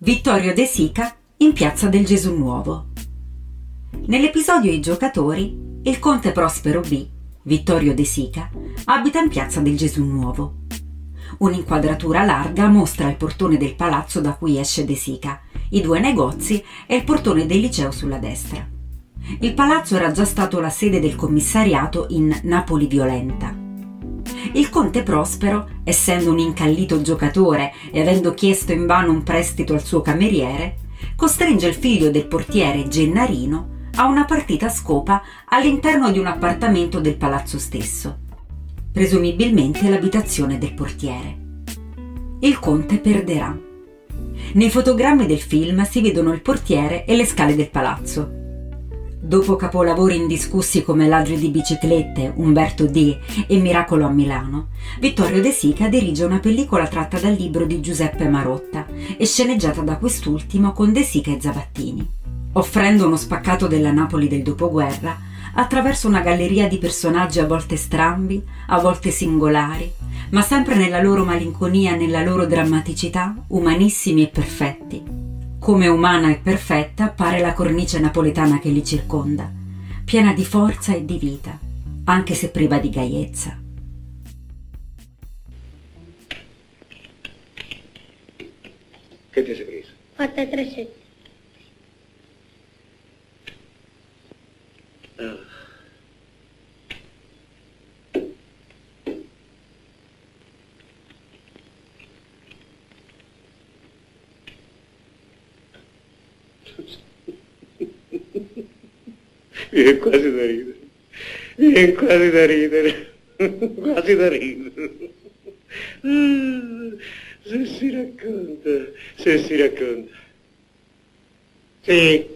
Vittorio De Sica in Piazza del Gesù Nuovo. Nell'episodio I giocatori, il conte Prospero B, Vittorio De Sica, abita in Piazza del Gesù Nuovo. Un'inquadratura larga mostra il portone del palazzo da cui esce De Sica, i due negozi e il portone del liceo sulla destra. Il palazzo era già stato la sede del commissariato in Napoli Violenta il conte Prospero, essendo un incallito giocatore e avendo chiesto invano un prestito al suo cameriere, costringe il figlio del portiere Gennarino a una partita a scopa all'interno di un appartamento del palazzo stesso, presumibilmente l'abitazione del portiere. Il conte perderà. Nei fotogrammi del film si vedono il portiere e le scale del palazzo. Dopo capolavori indiscussi come Ladri di biciclette, Umberto D. e Miracolo a Milano, Vittorio De Sica dirige una pellicola tratta dal libro di Giuseppe Marotta e sceneggiata da quest'ultimo con De Sica e Zavattini, offrendo uno spaccato della Napoli del dopoguerra attraverso una galleria di personaggi a volte strambi, a volte singolari, ma sempre nella loro malinconia e nella loro drammaticità, umanissimi e perfetti come umana e perfetta appare la cornice napoletana che li circonda, piena di forza e di vita, anche se priva di gaiezza. Che ti sei preso? 4 e 3 7. Ah. Viene quasi da ridere. Viene quasi da ridere. Quasi da ridere. Ah, se si racconta, se si racconta. Sì,